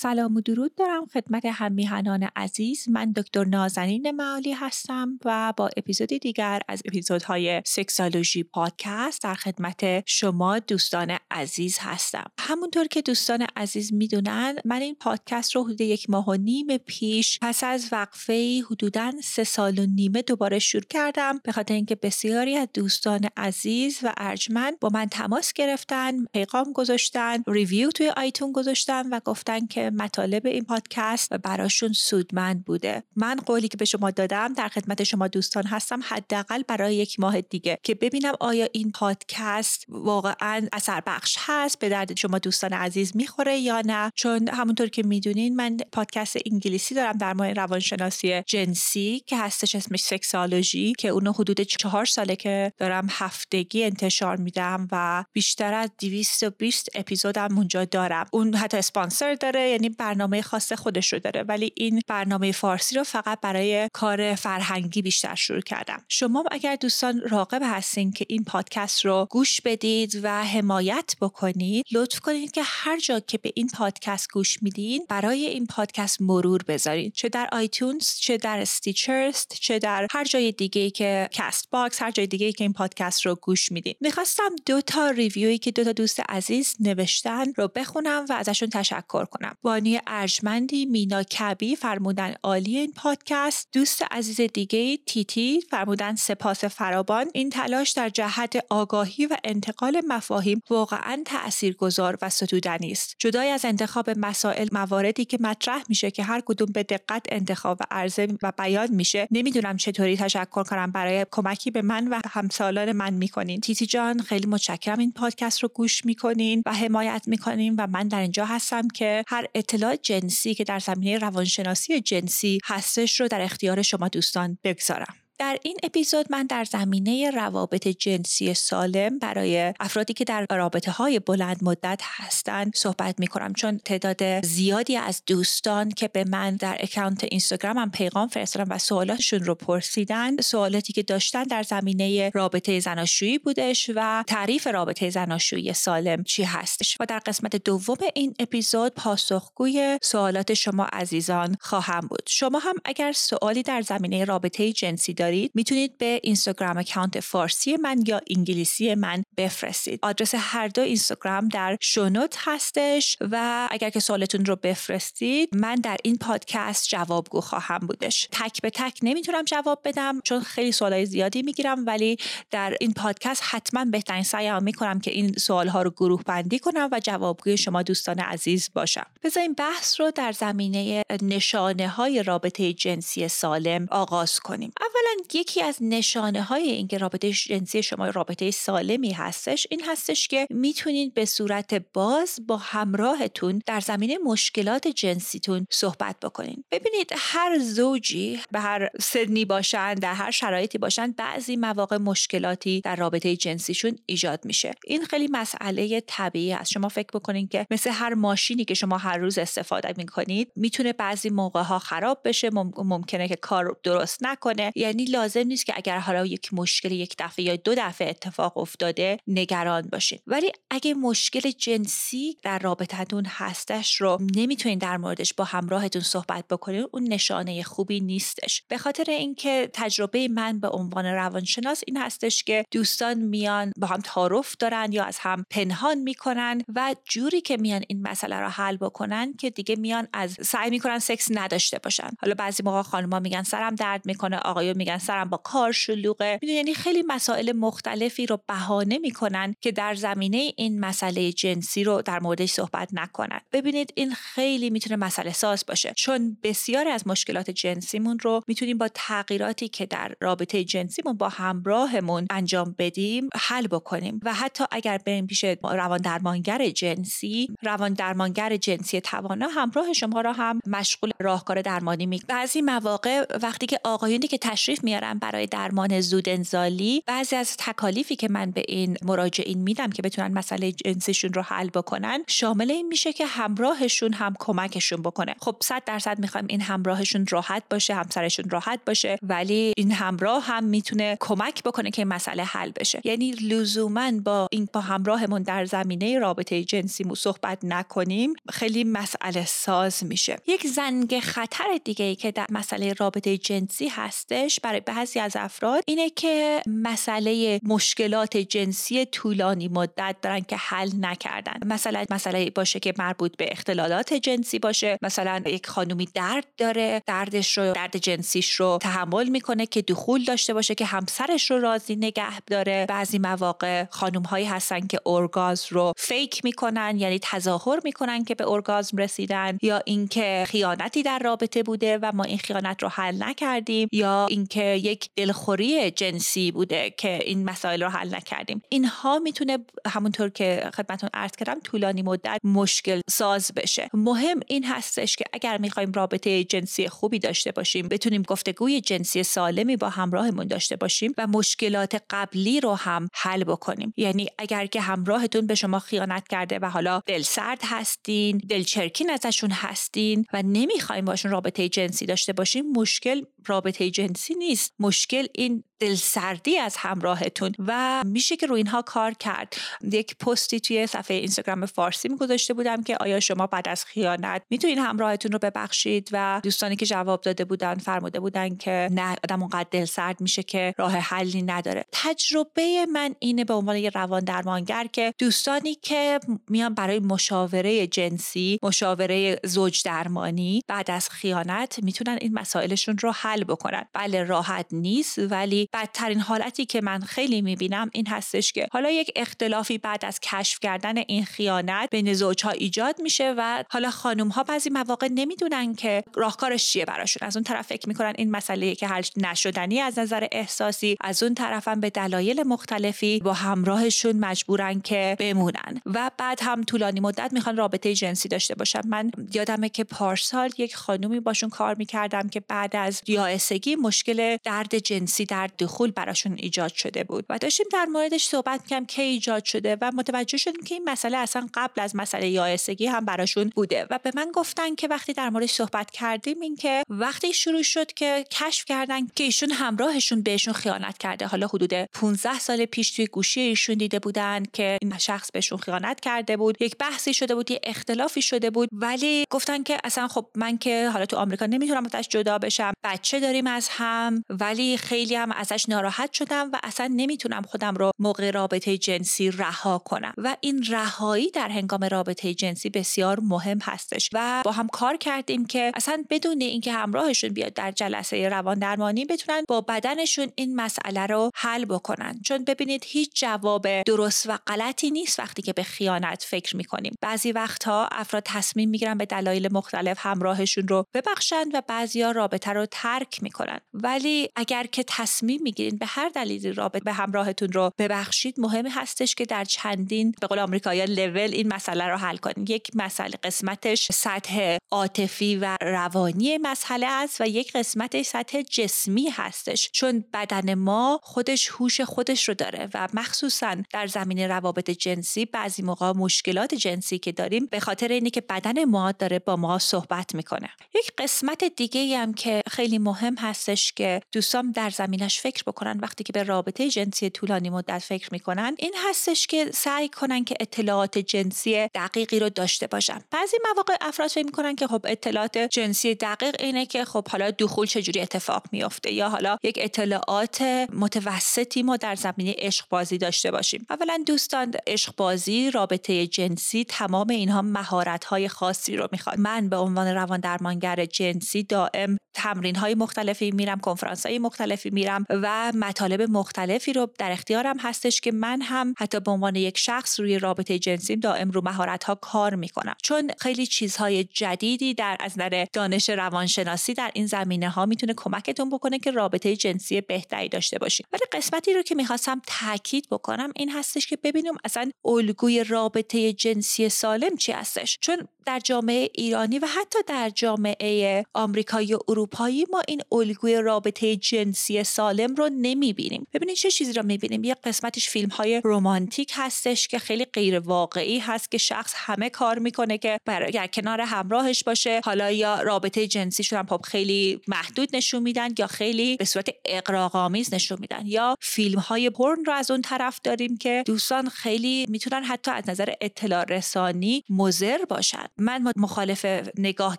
سلام و درود دارم خدمت هم‌میهنان عزیز. من دکتر نازنین معالی هستم و با اپیزودی دیگر از اپیزودهای Sexology Podcast در خدمت شما دوستان عزیز هستم. همونطور که دوستان عزیز می‌دونن من این پادکست رو حدود یک ماه و نیم پیش پس از وقفه حدودا سه سال و نیمه دوباره شروع کردم. به خاطر اینکه بسیاری از دوستان عزیز و ارجمند با من تماس گرفتن پیغام گذاشتن ریویو توی آیتون گذاشتن و گفتن که مطالب این پادکست براشون سودمند بوده. من قولی که به شما دادم در خدمت شما دوستان هستم حداقل برای یک ماه دیگه. که ببینم آیا این پادکست واقعا اثر بخش هست به درد شما دوستان عزیز می‌خوره یا نه. چون همونطور که می‌دونین من پادکست انگلیسی دارم در مورد روانشناسی جنسی که هستش اسمش سکسالوژی که اونو حدود چهار ساله که دارم هفتگی انتشار میدم و بیشتر از 220 اپیزودم اونجا دارم. اون حتی اسپانسر داره یعنی برنامه خاص خودش رو داره ولی این برنامه فارسی رو فقط برای کار فرهنگی بیشتر شروع کردم. شما اگر دوستان راغب هستین که این پادکست رو گوش بدید و حمایت بکنید لطف کنید که هر جا که به این پادکست گوش میدین برای این پادکست مرور بذارید چه در iTunes چه در Stitcher چه در هر جای دیگه که CastBox هر جای دیگه که این پادکست رو گوش میدین. می‌خواستم دو تا review ی که دو تا دوست عزیز نوشتن رو بخونم و ازشون تشکر کنم. بانوی ارجمندی مینا کبی فرمودن عالی این پادکست. دوست عزیز دیگه تیتی فرمودن سپاس فرابان این تلاش در جهت آگاهی و انتقال مفاهیم واقعا تاثیرگذار و ستودنی است. جدای از انتخاب مسائل مواردی که مطرح میشه که هر کدوم به دقت انتخاب و عرضه و بیان میشه نمی‌دونم چطوری تشکر کنم برای کمکی به من و همسالان من می‌کنین. تیتی جان خیلی متشکرم این پادکست رو گوش می‌کنین و حمایت می‌کنین و من در اینجا هستم که هر اطلاع جنسی که در زمینه روانشناسی جنسی هستش رو در اختیار شما دوستان بگذارم. در این اپیزود من در زمینه روابط جنسی سالم برای افرادی که در رابطه های بلند مدت هستند صحبت می کنم چون تعداد زیادی از دوستان که به من در account اینستاگرامم پیغام فرستادن و سوالاتشون رو پرسیدن سوالاتی که داشتن در زمینه رابطه زناشویی بودش و تعریف رابطه زناشویی سالم چی هستش. و در قسمت دوم این اپیزود پاسخگوی سوالات شما عزیزان خواهم بود. شما هم اگر سوالی در زمینه رابطه جنسی می‌تونید به Instagram account فارسی من یا انگلیسی من بفرستید. آدرس هر دو اینستاگرام در show note هستش و اگر که سوالتون رو بفرستید من در این پادکست جوابگو خواهم بودش. تک به تک نمی‌تونم جواب بدم چون خیلی سوالای زیادی می‌گیرم ولی در این پادکست حتما بهترین سعیم می‌کنم که این سوال ها رو گروه بندی کنم و جوابگوی شما دوستان عزیز باشم. بذارین بحث رو در زمینه نشانه های رابطه جنسی سالم آغاز کنیم. اولا یکی از نشانه های اینکه رابطه جنسی شما رابطه سالمی هستش این هستش که می‌تونید به صورت باز با همراهتون در زمینه مشکلات جنسیتون صحبت بکنین. ببینید هر زوجی به هر سنی باشن در هر شرایطی باشن بعضی مواقع مشکلاتی در رابطه جنسیشون ایجاد میشه. این خیلی مسئله طبیعی است. شما فکر بکنین که مثل هر ماشینی که شما هر روز استفاده می‌کنید می‌تونه بعضی موقع ها خراب بشه ممکنه که کار درست نکنه. یعنی لازم نیست که اگر حالا یک مشکل یک دفعه یا دو دفعه اتفاق افتاده نگران باشین ولی اگه مشکل جنسی در رابطتون هستش رو نمی‌تونین در موردش با همراهتون صحبت بکنین اون نشانه خوبی نیستش. به خاطر اینکه تجربه من به عنوان روانشناس این هستش که دوستان میان با هم تعارف دارن یا از هم پنهان می‌کنن و جوری که میان این مسئله رو حل بکنن که دیگه میان از سعی می‌کنن سکس نداشته باشن. حالا بعضی موقع خانم‌ها میگن سرم درد می‌کنه آقایون میگن سرم با کار شلوغه. یعنی خیلی مسائل مختلفی رو بهانه می‌کنن که در زمینه این مسئله جنسی رو در موردش صحبت نکنن. ببینید این خیلی می‌تونه مسئله ساز باشه. چون بسیاری از مشکلات جنسیمون رو می‌تونیم با تغییراتی که در رابطه جنسیمون با همراهمون انجام بدیم حل بکنیم. و حتی اگر بریم پیش روان درمانگر جنسی روان درمانگر جنسی توانا همراه شما را هم مشغول راهکار درمانی می بعضی مواقع وقتی که آقایونی که تشریف میارن برای درمان زود انزالی. بعضی از تکالیفی که من به این مراجعین میدم که بتونن مسئله جنسیشون رو حل بکنن شامل این میشه که همراهشون هم کمکشون بکنه. خب صد درصد می‌خوایم این همراهشون راحت باشه همسرشون راحت باشه ولی این همراه هم می‌تونه کمک بکنه که مسئله حل بشه. یعنی لزوما با این با همراهمون در زمینه رابطه جنسی صحبت نکنیم خیلی مسئله ساز میشه. یک زنگ خطر دیگه ای که در مسئله رابطه جنسی هستش برای بعضی از افراد اینه که مسئله مشکلات جنسی طولانی مدت دارن که حل نکردن. مثلا مسئله باشه که مربوط به اختلالات جنسی باشه. مثلا یک خانومی درد داره دردش رو درد جنسیش رو تحمل می‌کنه که دخول داشته باشه که همسرش رو راضی نگه داره. بعضی مواقع خانوم هایی هستن که ارگاز رو فیک می‌کنن یعنی تظاهر می‌کنن که به ارگازم رسیدن یا اینکه خیانتی در رابطه بوده و ما این خیانت رو حل نکردیم یا اینکه یک دلخوری جنسی بوده که این مسائل رو حل نکردیم. اینها می‌تونه همونطور که خدمتون عرض کردم طولانی مدت مشکل ساز بشه. مهم این هستش که اگر می‌خوایم رابطه جنسی خوبی داشته باشیم بتونیم گفتگوی جنسی سالمی با همراهمون داشته باشیم و مشکلات قبلی رو هم حل بکنیم. یعنی اگر که همراهتون به شما خیانت کرده و حالا دل سرد هستین دلچرکین ازشون هستین و نمی‌خوایم باشون رابطه جنسی داشته باشیم مشکل رابطه جنسی نیست مشکل این دلسردی از همراهتون و میشه که رو اینها کار کرد. یک پستی توی صفحه اینستاگرام فارسی میگذاشته بودم که آیا شما بعد از خیانت می‌تونین همراهتون رو ببخشید و دوستانی که جواب داده بودن فرموده بودن که نه آدم اونقدر دلسرد میشه که راه حلی نداره. تجربه من اینه به عنوان یه روان درمانگر که دوستانی که میان برای مشاوره جنسی مشاوره زوج درمانی بعد از خیانت می‌تونن این مسائلشون رو حل بکنن. بله راحت نیست ولی بدترین حالتی که من خیلی می‌بینم این هستش که حالا یک اختلافی بعد از کشف کردن این خیانت بین زوجها ایجاد میشه و حالا خانم ها بعضی مواقع نمی‌دونن که راهکارش چیه براشون. از اون طرف فکر می‌کنن این مسئله که حل نشدنی از نظر احساسی از اون طرفم به دلایل مختلفی با همراهشون مجبورن که بمونن. و بعد هم طولانی مدت می‌خوان رابطه جنسی داشته باشن. من یادمه که پارسال یک خانومی باشون کار می‌کردم که بعد از یائسگی مشکل درد جنسی در دخول براشون ایجاد شده بود. و داشتیم در موردش صحبت می‌کنم که ایجاد شده و متوجه شدیم که این مسئله اصلا قبل از مسئله یائسگی هم براشون بوده. و به من گفتن که وقتی در موردش صحبت کردیم این که وقتی شروع شد که کشف کردن که ایشون همراهشون بهشون خیانت کرده. حالا حدود 15 سال پیش توی گوشی ایشون دیده بودن که این شخص بهشون خیانت کرده بود. یک بحثی شده بود یه اختلافی شده بود. ولی گفتن که اصلا خب من که حالا تو آمریکا نمی‌تونم ازش جدا بشم. بچه داریم از هم. ولی خیلی هم ازش ناراحت شدم و اصلا نمی‌تونم خودم رو موقع رابطه جنسی رها کنم. و این رهایی در هنگام رابطه جنسی بسیار مهم هستش. و با هم کار کردیم که اصلا بدون اینکه همراهشون بیاد در جلسه روان درمانی بتونن با بدنشون این مسئله رو حل بکنن. چون ببینید هیچ جواب درست و غلطی نیست وقتی که به خیانت فکر می‌کنیم. بعضی وقتها افراد تصمیم می‌گیرن به دلایل مختلف همراهشون رو ببخشند و بعضیا رابطه رو ترک می‌کنن. ولی اگر که تصمیم می‌گیرین به هر دلیلی رابطه به همراهتون رو ببخشید مهم هستش که در چندین به قول آمریکایی لول این مسئله رو حل کنین. یک مسئله قسمتش سطح عاطفی و روانی مسئله است و یک قسمتش سطح جسمی هستش. چون بدن ما خودش هوش خودش رو داره و مخصوصا در زمینه روابط جنسی بعضی موقع مشکلات جنسی که داریم به خاطر اینه که بدن ما داره با ما صحبت می‌کنه. یک قسمت دیگه هم که خیلی مهم هستش که دوستان در زمینش فکر بکنن وقتی که به رابطه جنسی طولانی مدت فکر می‌کنن این هستش که سعی کنن که اطلاعات جنسی دقیقی رو داشته باشن. بعضی مواقع افراد فکر می‌کنن که خب اطلاعات جنسی دقیق اینه که خب حالا دخول چجوری اتفاق میافته یا حالا یک اطلاعات متوسطی ما در زمینه عشق بازی داشته باشیم. اولا دوستان عشق بازی رابطه جنسی تمام اینها مهارت های خاصی رو می‌خواد. من به عنوان روان درمانگر جنسی دائم تمرین های مختلفی میرم کنفرانس های مختلفی میرم و مطالب مختلفی رو در اختیارم هستش که من هم حتی به عنوان یک شخص روی رابطه جنسیم دائم رو مهارت ها کار می‌کنم. چون خیلی چیزهای جدیدی در از نظر دانش روانشناسی در این زمینه ها می‌تونه کمکتون بکنه که رابطه جنسی بهتری داشته باشیم. ولی قسمتی رو که می‌خواستم تاکید بکنم این هستش که ببینیم اصلا الگوی رابطه جنسی سالم چی هستش. چون در جامعه ایرانی و حتی در جامعه آمریکایی و اروپایی ما این الگوی رابطه جنسی سالم رو نمی‌بینیم. ببینید چه چیزی رو می‌بینیم؟ یه قسمتش فیلم های رومانتیک هستش که خیلی غیر واقعی هست که شخص همه کار می‌کنه که برای کنار همراهش باشه. حالا یا رابطه جنسی شدن پاپ خیلی محدود نشون میدن یا خیلی به صورت اقراق‌آمیز نشون میدن. یا فیلم های پورن رو از اون طرف داریم که دوستان خیلی می‌تونن حتی از نظر اطلاع رسانی مضر باشن. من مخالف نگاه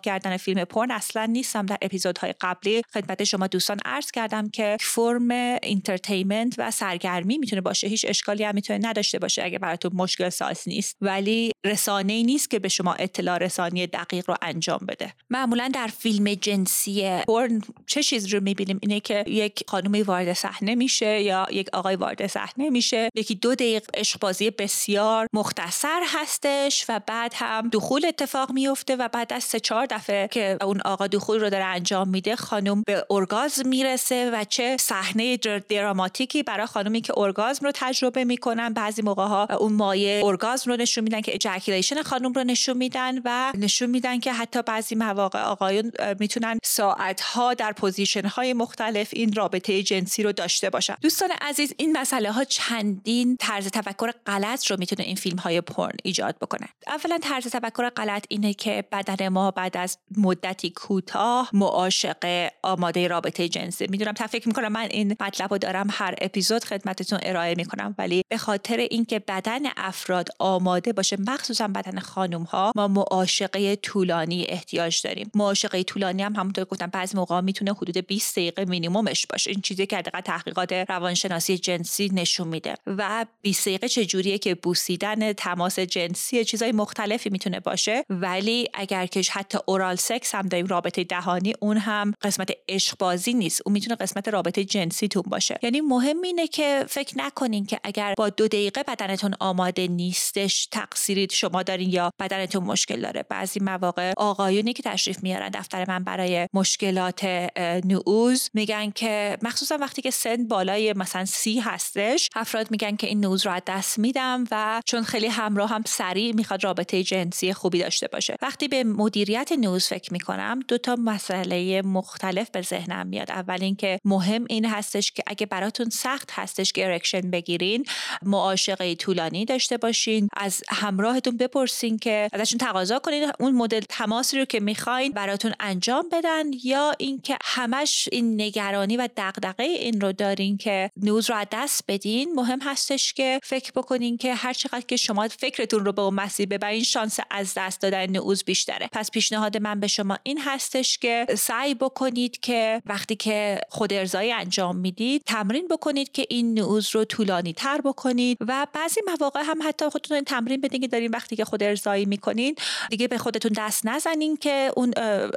کردن فیلم پورن اصلا نیستم. در اپیزودهای قبلی خدمت شما دوستان عرض کردم که فرم entertainment و سرگرمی می‌تونه باشه. هیچ اشکالی هم می‌تونه نداشته باشه اگه براتون مشکل ساز نیست. ولی رسانه ای نیست که به شما اطلاع رسانی دقیق رو انجام بده. معمولا در فیلم جنسی پورن چه چیز رو می‌بینیم؟ اینه که یک خانومی وارد صحنه میشه یا یک آقای وارد صحنه میشه. یکی دو دقیقه عشقبازی بسیار مختصر هستش و بعد هم دخول اتفاق میفته و بعد از سه چهار دفعه که اون آقا دخول رو داره انجام میده خانم به ارگاسم می‌رسه و چه صحنه دراماتیکی برای خانومی که ارگاسم رو تجربه می‌کنن. بعضی موقع ها اون مایع ارگاسم رو نشون میدن که ejaculation خانم رو نشون میدن و نشون میدن که حتی بعضی مواقع آقایون می‌تونن ساعت ها در position های مختلف این رابطه جنسی رو داشته باشن. دوستان عزیز این مسئله ها چندین طرز تفکر غلط رو می‌تونه این فیلم های پورن ایجاد بکنه. اولا طرز تفکر غلط اینه که بدن ما بعد از مدتی کوتاه معاشقه آماده رابطه جنسی. می‌دونم تا فکر می‌کنم من این مطلب رو دارم هر اپیزود خدمتتون ارائه می‌کنم. ولی به خاطر اینکه بدن افراد آماده باشه مخصوصا بدن خانم ها ما معاشقه طولانی احتیاج داریم. معاشقه طولانی هم همونطور گفتم بعضی موقع می‌تونه حدود 20 دقیقه مینیممش باشه. این چیزی که دقیقا تحقیقات روانشناسی جنسی نشون میده. و 20 دقیقه چجوریه که بوسیدن تماس جنسی چیزای مختلفی می‌تونه باشه. ولی اگر که حتی اورال سکس هم داریم رابطه دهانی اون هم قسمت عشق بازی نیست. اون می‌تونه قسمت رابطه جنسیتون باشه. یعنی مهم اینه که فکر نکنین که اگر با دو دقیقه بدنتون آماده نیستش تقصیری شما دارین یا بدنتون مشکل داره. بعضی مواقع آقایونی که تشریف میارن دفتر من برای مشکلات نعوظ میگن که مخصوصا وقتی که سن بالای مثلا سی هستش افراد میگن که این نعوظ رو از دست میدم و چون خیلی همراه هم سریع می‌خواد رابطه جنسی خوبی داشته باشه. وقتی به مدیریت نعوظ فکر می‌کنم دو تا مسئله مختلف به ذهنم میاد. اول اینکه مهم این هستش که اگه براتون سخت هستش که erection بگیرین معاشقه طولانی داشته باشین از همراهتون بپرسین که ازشون تقاضا کنین اون مدل تماسی رو که می‌خواین براتون انجام بدن یا اینکه همش این نگرانی و دغدغه این رو دارین که نعوظ رو از دست بدین. مهم هستش که فکر بکنین که هر چقدر که شما فکرتون رو به اون مسیر ببرین شانس از دست دادن نعوظ بیشتره. پس پیشنهاد من به شما این هستش که سعی بکنید که وقتی که خود ارضایی انجام می‌دید تمرین بکنید که این نعوظ رو طولانی تر بکنید و بعضی مواقع هم حتی خودتون تمرین بدین که دارین وقتی که خود ارضایی می‌کنین دیگه به خودتون دست نزنین که اون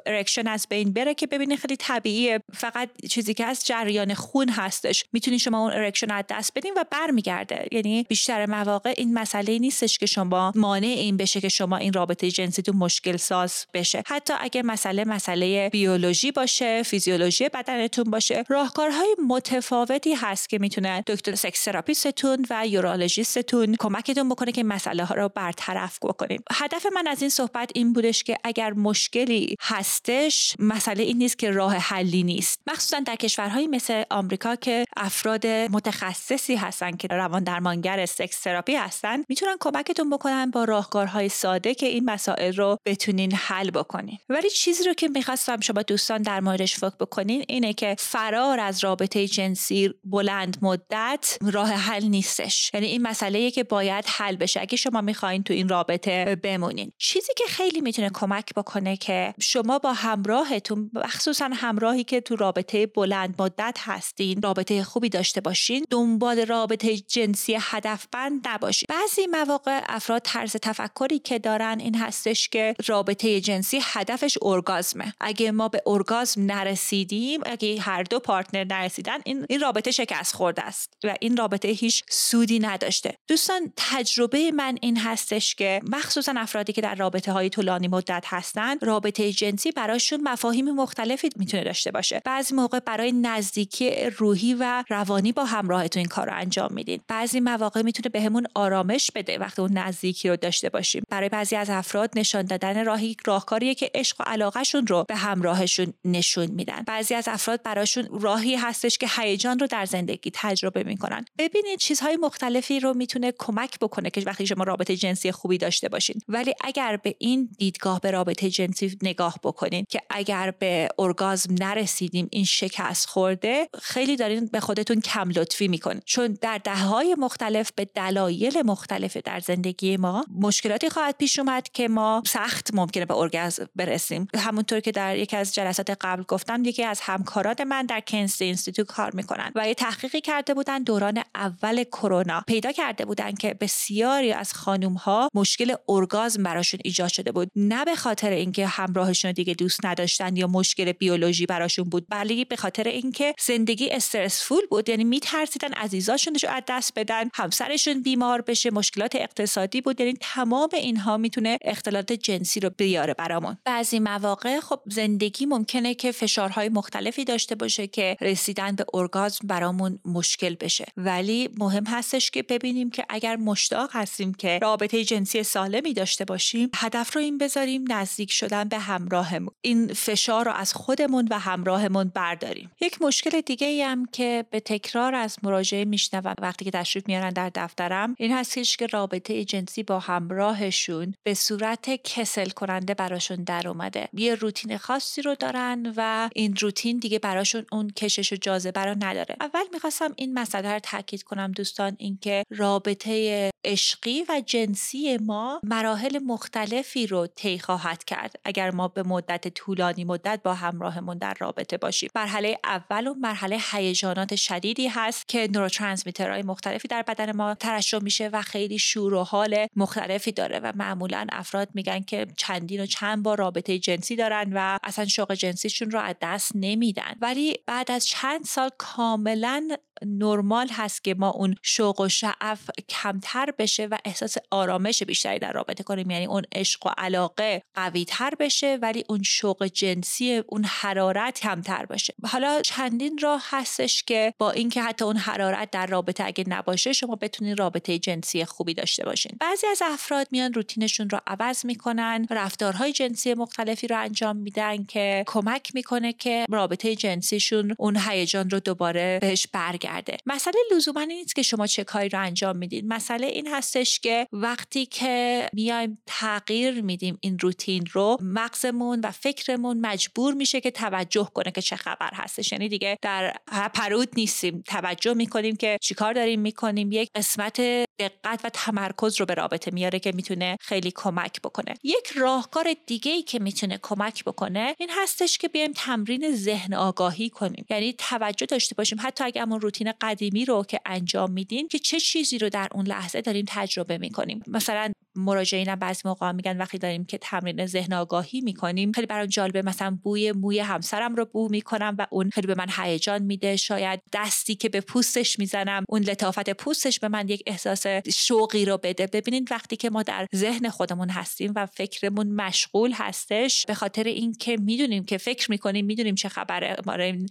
erection از بین بره که ببینید خیلی طبیعیه. فقط چیزی که از جریان خون هستش می‌تونید شما اون erection از دست بدین و برمیگرده. یعنی بیشتر مواقع این مسئله نیستش که شما مانع این بشه که شما این رابطه جنسیتون مشکل ساز بشه. حتی اگه مسئله مسئله بیولوژی باشه فیزیولوژی بدنتون باشه راهکارهای متفاوتی هست که می‌تونه دکتر sex therapist تون و urologist تون کمکتون بکنه که مسئله ها رو برطرف بکنید هدف من از این صحبت این بودش که اگر مشکلی هستش مسئله این نیست که راه حلی نیست. مخصوصا در کشورهایی مثل آمریکا که افراد متخصصی هستن که روان درمانگر سکس تراپی هستن می‌تونن کمکتون بکنن با راهکارهای ساده که این مسائل رو بتونین حل بکنین. ولی چیزی رو که می‌خواستم شما دوستان در موردش فکر بکنین اینه که فرار از رابطه جنسی بلند مدت راه حل نیستش. یعنی این مسئله که باید حل بشه. اگه شما می‌خواین تو این رابطه بمونین. چیزی که خیلی می‌تونه کمک بکنه که شما با همراهتون مخصوصا همراهی که تو رابطه بلند مدت هستین رابطه خوبی داشته باشین دنبال رابطه جنسی هدفمند نباشین. بعضی مواقع افراد طرز تفکری که دارن این هستش که رابطه جنسی هدفش ارگازمه. اگه ما به ارگازم نرسیدیم اگه هر دو پارتنر نرسیدن این این رابطه شکست خورده است و این رابطه هیچ سودی نداشته. دوستان تجربه من این هستش که مخصوصا افرادی که در رابطه های طولانی مدت هستن رابطه جنسی براشون مفاهیم مختلفی می‌تونه داشته باشه. بعضی موقع برای نزدیکی روحی و روانی با همراهتون این کار رو انجام میدین. بعضی مواقع می‌تونه بهمون آرامش بده وقتی اون نزدیکی رو داشته باشیم. برای بعضی از افراد نشان دادن راهی راهکاریه که عشق و علاقهشون رو به همراهشون نشون میدن. بعضی از افراد براشون راهی هستش که هیجان رو در زندگی تجربه می‌کنن. ببینید چیزهای مختلفی رو می‌تونه کمک بکنه که وقتی شما رابطه جنسی خوبی داشته باشین. ولی اگر به این دیدگاه به رابطه جنسی نگاه بکنین که اگر به ارگازم نرسیدیم این شکست خورده خیلی دارین به خودتون کم لطفی می‌کنین. چون در دههای مختلف به دلایل مختلف در زندگی ما مشکلاتی خواهد پیش اومد که ما سخت ممکنه به ارگازم برسیم. همونطور که در یکی از جلسات قبل گفتم یکی از همکارات من در کنس اینستیتوت کار می‌کنن. و یه تحقیقی کرده بودن دوران اول کرونا. پیدا کرده بودن که بسیاری از خانم ها مشکل ارگازم براشون ایجاد شده بود. نه به خاطر اینکه همراهشون دیگه دوست نداشتن یا مشکل بیولوژی براشون بود بلکه به خاطر اینکه زندگی استرسفول بود. یعنی میترسیدن عزیزاشون رو از دست بدن همسرشون بیمار بشه مشکلات اقتصادی بود. یعنی تمام اینها می‌تونه اختلالات جنسی رو بیاره برامون. بعضی مواقع خب زندگی ممکنه که فشارهای مختلفی داشته باشه که رسیدن به ارگازم برامون مشکل بشه. ولی مهم هستش که ببینیم که اگر مشتاق هستیم که رابطه جنسی سالمی داشته باشیم هدف رو این بذاریم نزدیک شدن به همراهمون. این فشار رو از خودمون و همراهمون برداریم. یک مشکل دیگه ای هم که به تکرار از مراجعه میشنوم وقتی که تشریف میارن در دفترم این هستش که رابطه جنسی با همراهشون به صورت کسل کننده براشون در اومده. یه روتین خاصی رو دارن و این روتین دیگه براشون اون کشش جاذبه رو نداره. اول می‌خواستم این مسئله رو تاکید کنم دوستان اینکه رابطه عشقی و جنسی ما مراحل مختلفی رو طی خواهد کرد. اگر ما به مدت طولانی مدت با همراهمون در رابطه باشیم. مرحله اول و مرحله هیجانات شدیدی هست که نوروترانسمیترهای مختلفی در بدن ما ترشح میشه و خیلی شور و حال مختلفی داره و معمولا افراد میگن که چندین و چند بار رابطه جنسی دارن و اصلا شوق جنسیشون رو از دست نمیدن. ولی بعد از چند سال کاملا نرمال هست که ما اون شوق و شعف کمتر بشه و احساس آرامش بیشتری در رابطه کنیم. یعنی اون عشق و علاقه قوی تر بشه ولی اون شوق جنسی اون حرارت کمتر باشه. حالا چندین راه هستش که با اینکه حتی اون حرارت در رابطه اگه نباشه شما بتونید رابطه جنسی خوبی داشته باشین. بعضی از افراد میان روتینشون رو عوض می‌کنن رفتارهای جنسی مختلفی رو انجام میدن که کمک می‌کنه که رابطه جنسیشون اون هیجان رو دوباره بهش برگرده مسئله لزوما نیست که شما چه کاری رو انجام می‌دید مسئله این هستش که وقتی که میایم تغییر میدیم این روتین رو مغزمون و فکرمون مجبور میشه که توجه کنه که چه خبر هستش. یعنی دیگه در پرود نیستیم. توجه می‌کنیم که چیکار داریم می‌کنیم. یک قسمت دقت و تمرکز رو به رابطه میاره که می‌تونه خیلی کمک بکنه. یک راهکار دیگه ای که می‌تونه کمک بکنه این هستش که بیایم تمرین ذهن آگاهی کنیم. یعنی توجه داشته باشیم. حتی اگه همون روتین قدیمی رو که انجام میدیم که چه چیزی رو در اون لحظه داریم تجربه می‌کنیم. مثلا مراجعین بعضی موقع میگن وقتی داریم که تمرین ذهن آگاهی می‌کنیم خیلی برام جالبه. مثلا بوی موی همسرم رو بو می‌کنم و اون خیلی به من هیجان میده. شاید دستی که به پوستش می‌زنم اون لطافت پوستش به من یک احساس شوقی رو بده. ببینید وقتی که ما در ذهن خودمون هستیم و فکرمون مشغول هستش به خاطر اینکه می‌دونیم که فکر می‌کنیم می‌دونیم چه خبره.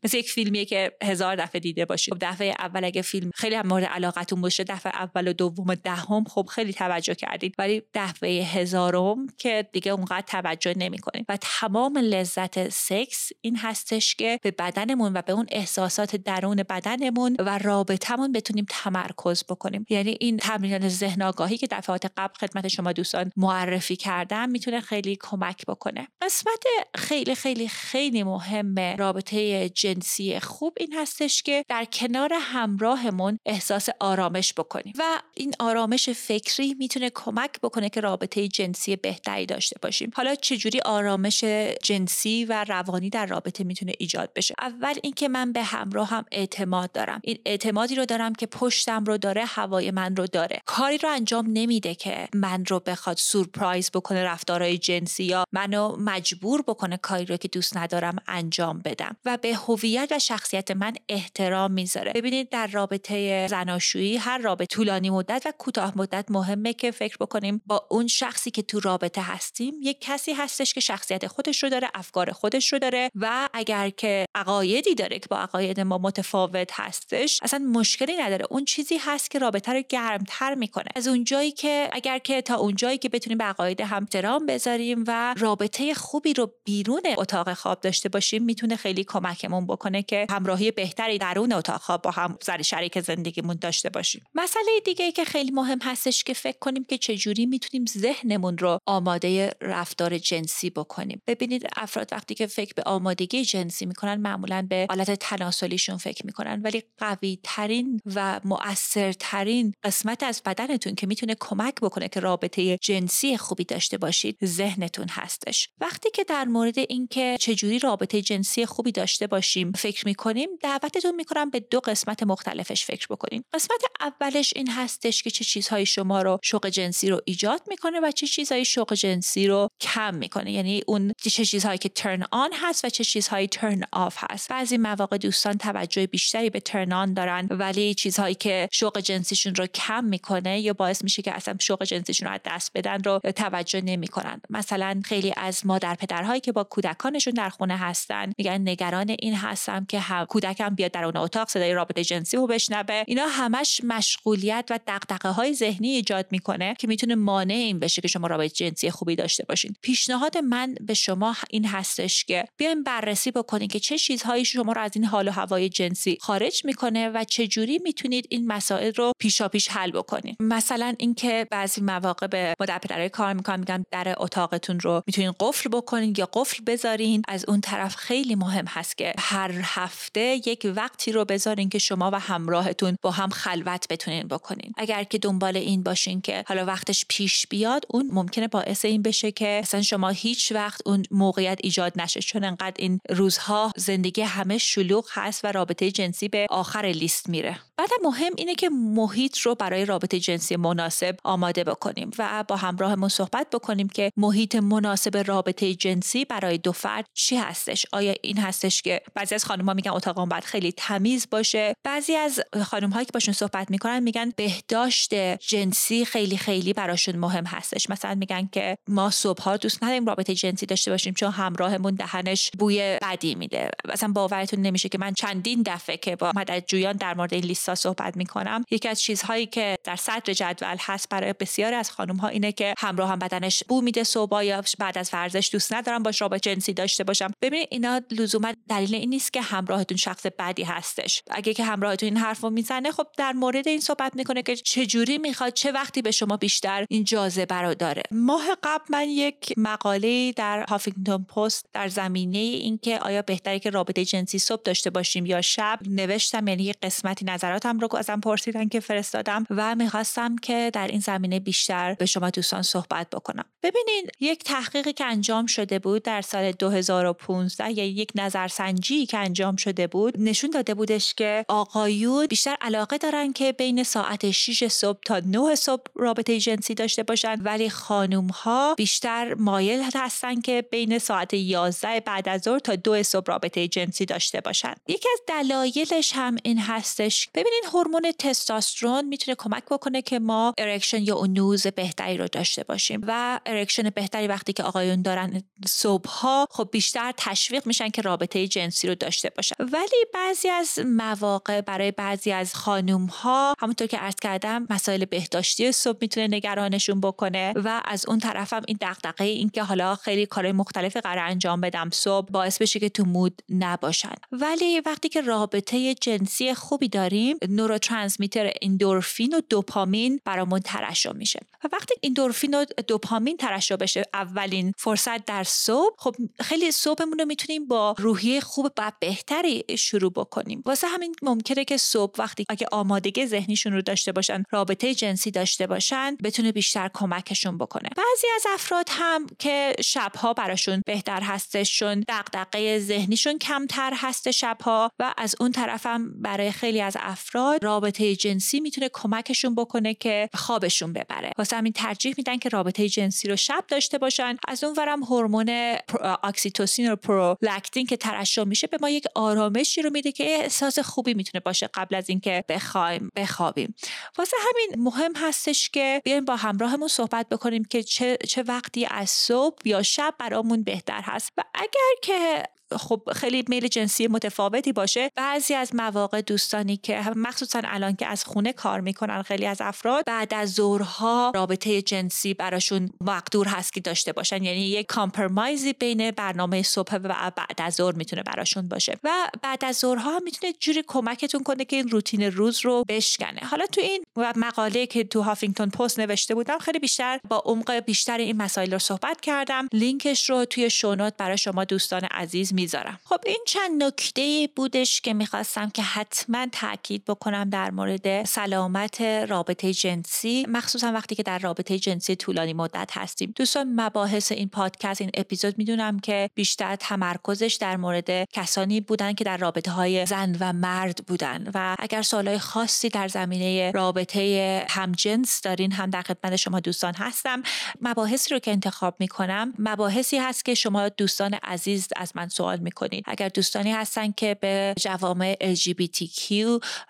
مثل یک فیلمیه که هزار دفعه دیده باشیم. خب دفعه اول اگه فیلم خیلی هم مورد علاقتون باشه دفعه اول و دوم و دهم خب خیلی توجه کردید. دفعه هزارم که دیگه اونقدر توجه نمی‌کنیم. و تمام لذت سکس این هستش که به بدنمون و به اون احساسات درون بدنمون و رابطمون بتونیم تمرکز بکنیم. یعنی این تمرین ذهن آگاهی که دفعات قبل خدمت شما دوستان معرفی کردم می‌تونه خیلی کمک بکنه. قسمت خیلی خیلی خیلی مهم رابطه جنسی خوب این هستش که در کنار همراهمون احساس آرامش بکنیم. و این آرامش فکری می‌تونه کمک بکنه که رابطه جنسی بهتری داشته باشیم. حالا چجوری آرامش جنسی و روانی در رابطه می‌تونه ایجاد بشه؟ اول اینکه من به همراه هم اعتماد دارم. این اعتمادی رو دارم که پشتم رو داره هوای من رو داره. کاری رو انجام نمیده که من رو بخواد سورپرایز بکنه رفتارهای جنسی یا منو مجبور بکنه کاری رو که دوست ندارم انجام بدم. و به هویت و شخصیت من احترام می‌ذاره. ببینید در رابطه زناشویی هر رابطه طولانی مدت و کوتاه مدت مهمه که فکر بکنیم با اون شخصی که تو رابطه هستیم یک کسی هستش که شخصیت خودش رو داره افکار خودش رو داره و اگر که عقایدی داره که با عقاید ما متفاوت هستش اصلا مشکلی نداره. اون چیزی هست که رابطه رو گرمتر می‌کنه. از اون جایی که اگر که تا اون جایی که بتونیم به عقاید هم بذاریم و رابطه خوبی رو بیرون اتاق خواب داشته باشیم می‌تونه خیلی کمکمون بکنه که همراهی بهتری درون اتاق خواب با هم سر شریک زندگیمون داشته باشیم. مسئله دیگه ای که خیلی مهم هستش که فکر کنیم که چجوری می‌تونیم ذهنمون رو آماده رفتار جنسی بکنیم. ببینید افراد وقتی که فکر به آمادگی جنسی می‌کنن معمولا به حالت تناسلیشون فکر می‌کنن. ولی قوی ترین و مؤثرترین قسمت از بدنتون که می‌تونه کمک بکنه که رابطه جنسی خوبی داشته باشید ذهنتون هستش. وقتی که در مورد اینکه چجوری رابطه جنسی خوبی داشته باشیم فکر می‌کنیم دعوتتون می‌کنم به دو قسمت مختلفش فکر بکنیم. قسمت اولش این هستش که چه چیزهایی شما رو شوق جنسی رو ایجاد می‌کنه و چه چیزهایی شوق جنسی رو کم می‌کنه. یعنی اون چه چیزهایی که ترن آن هست و چه چیزهایی ترن آف هست. بعضی مواقع دوستان توجه بیشتری به ترن آن دارن ولی چیزهایی که شوق جنسیشون رو کم می‌کنه یا باعث میشه که اصلا شوق جنسیشون رو از دست بدن رو توجه نمی‌کنن. مثلا خیلی از مادر پدرهایی که با کودکانشون در خونه هستن میگن نگران این هستم که هم کودکم بیاد در اون اتاق صدای رابطه جنسی رو بشنوه. اینا همش مشغولیت و دغدغه های ذهنی ایجاد می‌کنه که می‌تونه مانع این بشه که شما رابطه جنسی خوبی داشته باشین. پیشنهاد من به شما این هستش که بیایم بررسی بکنید که چه چیزهایی شما رو از این حال و هوای جنسی خارج می‌کنه و چه جوری می‌تونید این مسائل رو پیشاپیش حل بکنید مثلا اینکه بعضی مواقع به مادر پدرای کار می‌کنن میگن در اتاقتون رو می‌تونین قفل بکنین یا قفل بذارین. از اون طرف خیلی مهم هست که هر هفته یک وقتی رو بذارین که شما و همراهتون با هم خلوت بتونین بکنین. اگر که دنبال این باشین که حالا وقتش پیش بیاد اون ممکنه باعث این بشه که اصلا شما هیچ وقت اون موقعیت ایجاد نشه. چون انقدر این روزها زندگی همه شلوغ هست و رابطه جنسی به آخر لیست میره. بعد مهم اینه که محیط رو برای رابطه جنسی مناسب آماده بکنیم و با همراهمون صحبت بکنیم که محیط مناسب رابطه جنسی برای دو فرد چی هستش. آیا این هستش که بعضی از خانم ها میگن اتاق باید خیلی تمیز باشه؟ بعضی از خانم هایی که باشون صحبت می‌کنن میگن بهداشت جنسی خیلی خیلی براشون مهم هستش. مثلا میگن که ما صبح ها دوست نداریم رابطه جنسی داشته باشیم چون همراهمون دهنش بوی بدی میده. مثلا باورتون نمیشه که من چندین دفعه که با مددجویان در مورد این لیستا صحبت می‌کنم یکی از چیزهایی که در صدر جدول هست برای بسیاری از خانم ها اینه که همراه هم بدنش بو میده صبح یا بعد از ورزش دوست ندارم باش رابطه جنسی داشته باشم. ببینید اینا لزوما دلیل این نیست که همراهتون شخص بدی هستش. اگه که همراهتون این حرفو می‌زنه خب در مورد این صحبت می‌کنه که چه جوری می‌خواد چه وقتی به شما بیشتر این جاذبه رو داره. ماه قبل من یک مقاله در هافینگتون پست در زمینه اینکه آیا بهتره که رابطه جنسی صبح داشته باشیم یا شب نوشتم یعنی قسمتی نظراتم رو ازم پرسیدن که فرستادم و می‌خواستم که در این زمینه بیشتر به شما دوستان صحبت بکنم. ببینید یک تحقیقی که انجام شده بود در سال 2015 یا یک نظرسنجی که انجام شده بود نشون داده بودش که آقایون بیشتر علاقه دارن که بین ساعت 6 صبح تا 9 صبح رابطه جنسی داشته باشن. ولی خانوم ها بیشتر مایل هستن که بین ساعت 11 بعد از ظهر تا 2 صبح رابطه جنسی داشته باشن. یکی از دلایلش هم این هستش. ببینید هورمون تستوسترون می‌تونه کمک بکنه که ما erection یا نعوظ بهتری رو داشته باشیم. و erection بهتری وقتی که آقایون دارن صبح ها خب بیشتر تشویق میشن که رابطه جنسی رو داشته باشن. ولی بعضی از مواقع برای بعضی از خانوم ها همونطور که عرض کردم مسائل بهداشتی صبح می‌تونه نگرانشون بکنه و از اون طرفم این دغدغه این که حالا خیلی کار مختلفی قرار انجام بدم صبح باعث بشه که تو مود نباشن. ولی وقتی که رابطه جنسی خوبی داریم نوروترانسمیتر اندورفین و دوپامین برامون ترشح میشه. و وقتی اندورفین و دوپامین ترشح بشه اولین فرصت در صبح خب خیلی صبحمون رو می‌تونیم با روحیه خوب و بهتری شروع بکنیم. واسه همین ممکنه که صبح وقتی اگه آمادگی ذهنیشون رو داشته باشن رابطه جنسی داشته باشن بتونه بیشتر کمکشون بکنه. بعضی از افراد هم که شبها براشون بهتر هستش چون دغدغه ذهنیشون کمتر هست شبها و از اون طرفم برای خیلی از افراد رابطه جنسی می‌تونه کمکشون بکنه که خوابشون ببره. واسه همین ترجیح میدن که رابطه جنسی رو شب داشته باشن. از اون ورم هورمون اکسیتوسین و پرولاکتین که ترشح میشه به ما یک آرامشی رو میده که احساس خوبی می‌تونه باشه قبل از اینکه بخوایم بخوابیم. واسه همین مهم هستش که بیایم با همراهمون صحبت بکنیم که چه, چه وقتی از صبح یا شب برامون بهتر هست. و اگر که خب خیلی میل جنسی متفاوتی باشه. بعضی از مواقع دوستانی که مخصوصا الان که از خونه کار می‌کنن خیلی از افراد بعد از ظهرها رابطه جنسی براشون مقدور هست که داشته باشن. یعنی یک کامپرمایزی بین برنامه صبح و بعد از ظهر می‌تونه براشون باشه. و بعد از ظهرها می‌تونه جوری کمکتون کنه که این روتین روز رو بشکنه. حالا تو این مقاله که تو هافینگتون پست نوشته بودم خیلی بیشتر با عمق بیشتر این مسائل رو صحبت کردم. لینکش رو توی شونوت برای شما دوستان عزیز می‌ذارم. خب این چند نکته بودش که می‌خواستم که حتما تاکید بکنم در مورد سلامت رابطه جنسی. مخصوصا وقتی که در رابطه جنسی طولانی مدت هستیم. دوستان مباحث این پادکست این اپیزود می‌دونم که بیشتر تمرکزش در مورد کسانی بودن که در رابطه های زن و مرد بودن. و اگر سوالای خاصی در زمینه رابطه همجنس دارین هم در خدمت شما دوستان هستم. مباحثی رو که انتخاب می‌کنم مباحثی هست که شما دوستان عزیز از من سوال می‌کنید اگر دوستانی هستن که به جوامع LGBTQ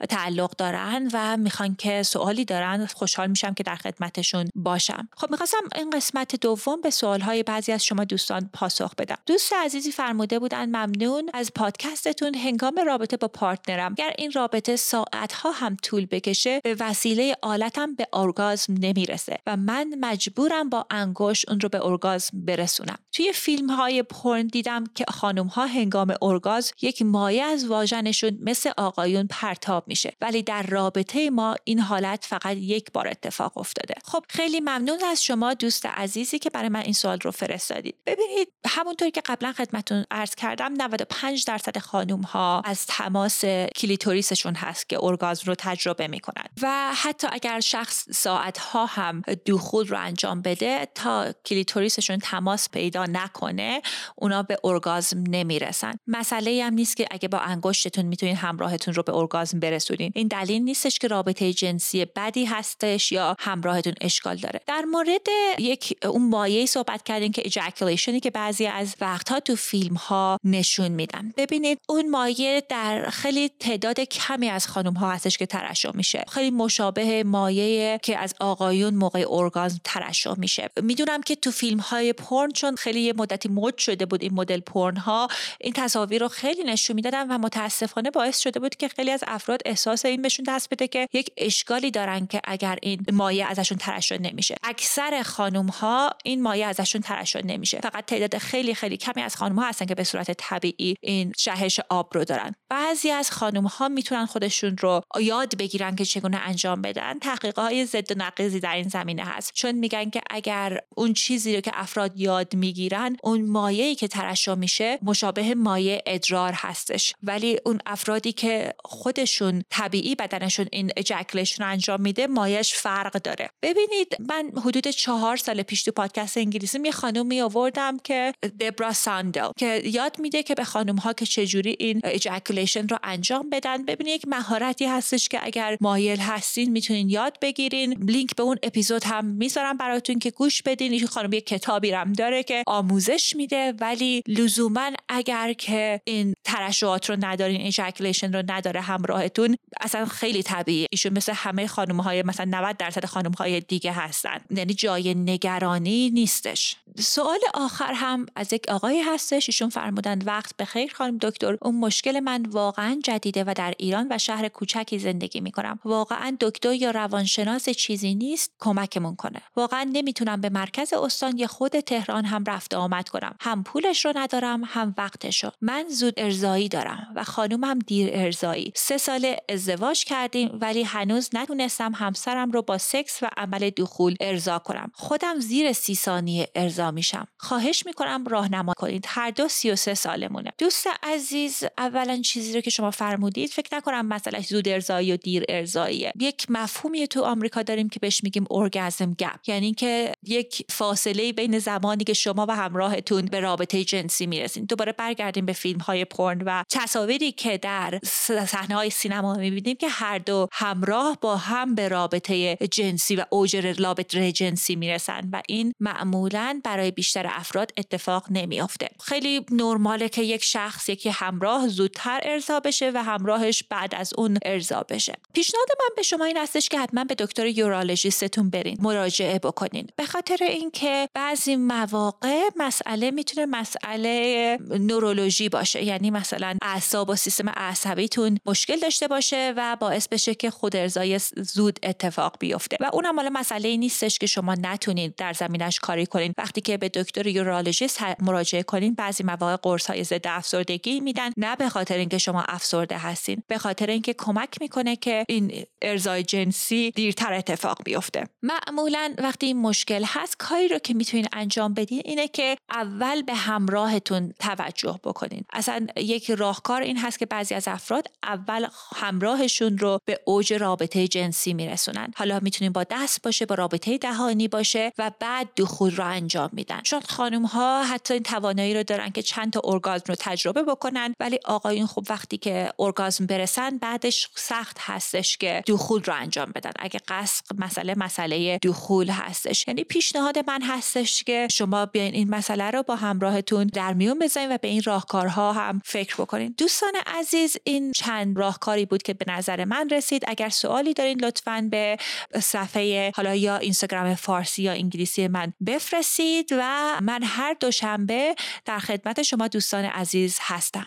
تعلق دارن و می‌خوان که سوالی دارن خوشحال میشم که در خدمتشون باشم. خب می‌خواستم این قسمت دوم به سوالهای بعضی از شما دوستان پاسخ بدم. دوست عزیزی فرموده بودن ممنون از پادکستتون. هنگام رابطه با پارتنرم گر این رابطه ساعتها هم طول بکشه به وسیله آلتم به ارگازم نمی‌رسه و من مجبورم با انگوش اون رو به ارگازم برسونم. توی فیلم های پرن دیدم که خانم ها هنگام ارگاز یک مایه از واژنشون مثل آقایون پرتاب میشه. ولی در رابطه ما این حالت فقط یک بار اتفاق افتاده. خب خیلی ممنون از شما دوست عزیزی که برای من این سوال رو فرستادید. ببینید همونطوری که قبلا خدمتون عرض کردم 95 درصد خانم ها از تماس کلیتوریسشون هست که ارگازم رو تجربه می‌کنن. و حتی اگر شخص ساعت ها هم دخول رو انجام بده تا کلیتوریسشون تماس پیدا نکنه اونا به ارگازم نمی‌رسن. مسئله هم نیست که اگه با انگشتتون می‌تونین همراهتون رو به ارگازم برسونین. این دلیل نیستش که رابطه جنسی بدی هستش یا همراهتون اشکال داره. در مورد یک اون مایع صحبت کردیم که ejaculation ی که بعضی از وقتها تو فیلم ها نشون میدن. ببینید اون مایع در خیلی تعداد کمی از خانم ها هستش که ترشح میشه. خیلی مشابه مایع که از آقایون موقع ارگازم ترشح میشه. می‌دونم که تو فیلم های پورن چون خیلی یه مدتی مد شده بود این مدل پرن ها این تصاویر رو خیلی نشون می‌دادن و متاسفانه باعث شده بود که خیلی از افراد احساس این بهشون دست بده که یک اشکالی دارن که اگر این مایه ازشون ترشح نمیشه. اکثر خانم ها این مایه ازشون ترشح نمیشه. فقط تعداد خیلی خیلی کمی از خانم ها هستن که به صورت طبیعی این جهش آب رو دارن. بعضی از خانم ها می‌تونن خودشون رو یاد بگیرن که چگونه انجام بدن. تحقیقات های ضد و نقیضی در این زمینه هست. چون میگن که اگر اون چیزی رو که افراد یاد می‌گیرن اون مایه‌ای که ترشح میشه مشابه مایه ادرار هستش. ولی اون افرادی که خودشون طبیعی بدنشون این اجاکلیشن رو انجام میده مایش فرق داره. ببینید من حدود چهار سال پیش تو پادکست انگلیسی یه خانومی آوردم که دبرا ساندل که یاد میده که به خانم ها که چجوری این ejaculation رو انجام بدن. ببینید یک مهارتی هستش که اگر مایل هستین می‌تونین یاد بگیرین. لینک به اون اپیزود هم می‌ذارم براتون که گوش بدین. این خانم یه کتابی هم داره که آموزش میده ولی لزوما اگر که این ترشحات رو ندارین ejaculation رو نداره همراهتون اصلا خیلی طبیعی ایشون مثل همه خانم های مثلا 90 درصد خانم های دیگه هستن. یعنی جای نگرانی نیستش. سوال آخر هم از یک آقایی هستش. ایشون فرمودن وقت به خیر خانم دکتر. اون مشکل من واقعا جدیده و در ایران و شهر کوچکی زندگی می‌کنم. واقعا دکتر یا روانشناس چیزی نیست کمکمون کنه. واقعا نمی‌تونم به مرکز استان یا خود تهران هم رفت آمد کنم. هم پولش رو ندارم هم وقتشو. من زود ارزایی دارم و خانومم دیر ارزایی سه سال ازدواج کردیم ولی هنوز نتونستم همسرم رو با سکس و عمل دخول ارضا کنم. خودم زیر سی ثانیه میشم. خواهش می‌کنم راهنما کنید. هر دو سی و سه سالمونه. دوست عزیز اولا چیزی رو که شما فرمودید فکر نکنم مثلا زود ارزایی و دیر ارزاییه یک مفهومی تو آمریکا داریم که بهش میگیم اورگازم گپ یعنی که یک فاصله بین زمانی که شما و همراهتون به رابطه جنسی می‌رسین. دوباره برگردیم به فیلم های پرن و تصاویری که در صحنه های سینما می‌بینیم که هر دو همراه با هم به رابطه جنسی و اوج رابطه جنسی می‌رسن. و این معمولا برای بیشتر افراد اتفاق نمیافته. خیلی نرماله که یک شخص یکی همراه زودتر ارضا بشه و همراهش بعد از اون ارضا بشه. پیشنهاد من به شما این هستش که حتما به دکتر یورولوژیستتون برین. مراجعه بکنین. به خاطر اینکه بعضی مواقع مسئله می‌تونه مسئله نورولوژی باشه. یعنی مثلا اعصاب و سیستم عصبیتون مشکل داشته باشه و باعث بشه که خود ارزای زود اتفاق بیفته. و اونم حالا مسئله نیستش که شما نتونید در زمینش کاری کنین. وقتی که به دکتر یورولوژیست مراجعه کنین بعضی مواقع قرص های ضد افسردگی میدن نه به خاطر اینکه شما افسرده هستین به خاطر اینکه کمک می‌کنه که این ارزای جنسی دیرتر اتفاق بیفته. معمولا وقتی این مشکل هست کاری رو که می‌تونین انجام بدین اینه که اول به همراهتون توجه بکنین. اصلا یک راهکار این هست که بعضی از افراد اول همراهشون رو به اوج رابطه جنسی میرسونن. حالا می‌تونین با دست باشه با رابطه دهانی باشه و بعد دخول رو انجام میدن. چون خانم ها حتی این توانایی رو دارن که چند تا ارگازم رو تجربه بکنن ولی آقایون خب وقتی که ارگازم برسن بعدش سخت هستش که دخول رو انجام بدن. اگه قصد مسئله مسئله دخول هستش. یعنی پیشنهاد من هستش که شما بیاین این مسئله رو با همراهتون در میون بذارین و به این راهکارها هم فکر بکنین. دوستان عزیز این چند راهکاری بود که به نظر من رسید. اگر سوالی دارین لطفا به صفحه حالا یا اینستاگرام فارسی یا انگلیسی من بفرستید و من هر دوشنبه در خدمت شما دوستان عزیز هستم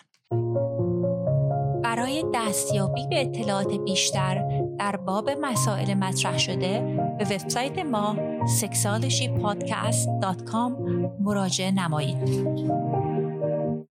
برای دستیابی به اطلاعات بیشتر در باب مسائل مطرح شده به وبسایت ما sexualshypodcast.com مراجعه نمایید.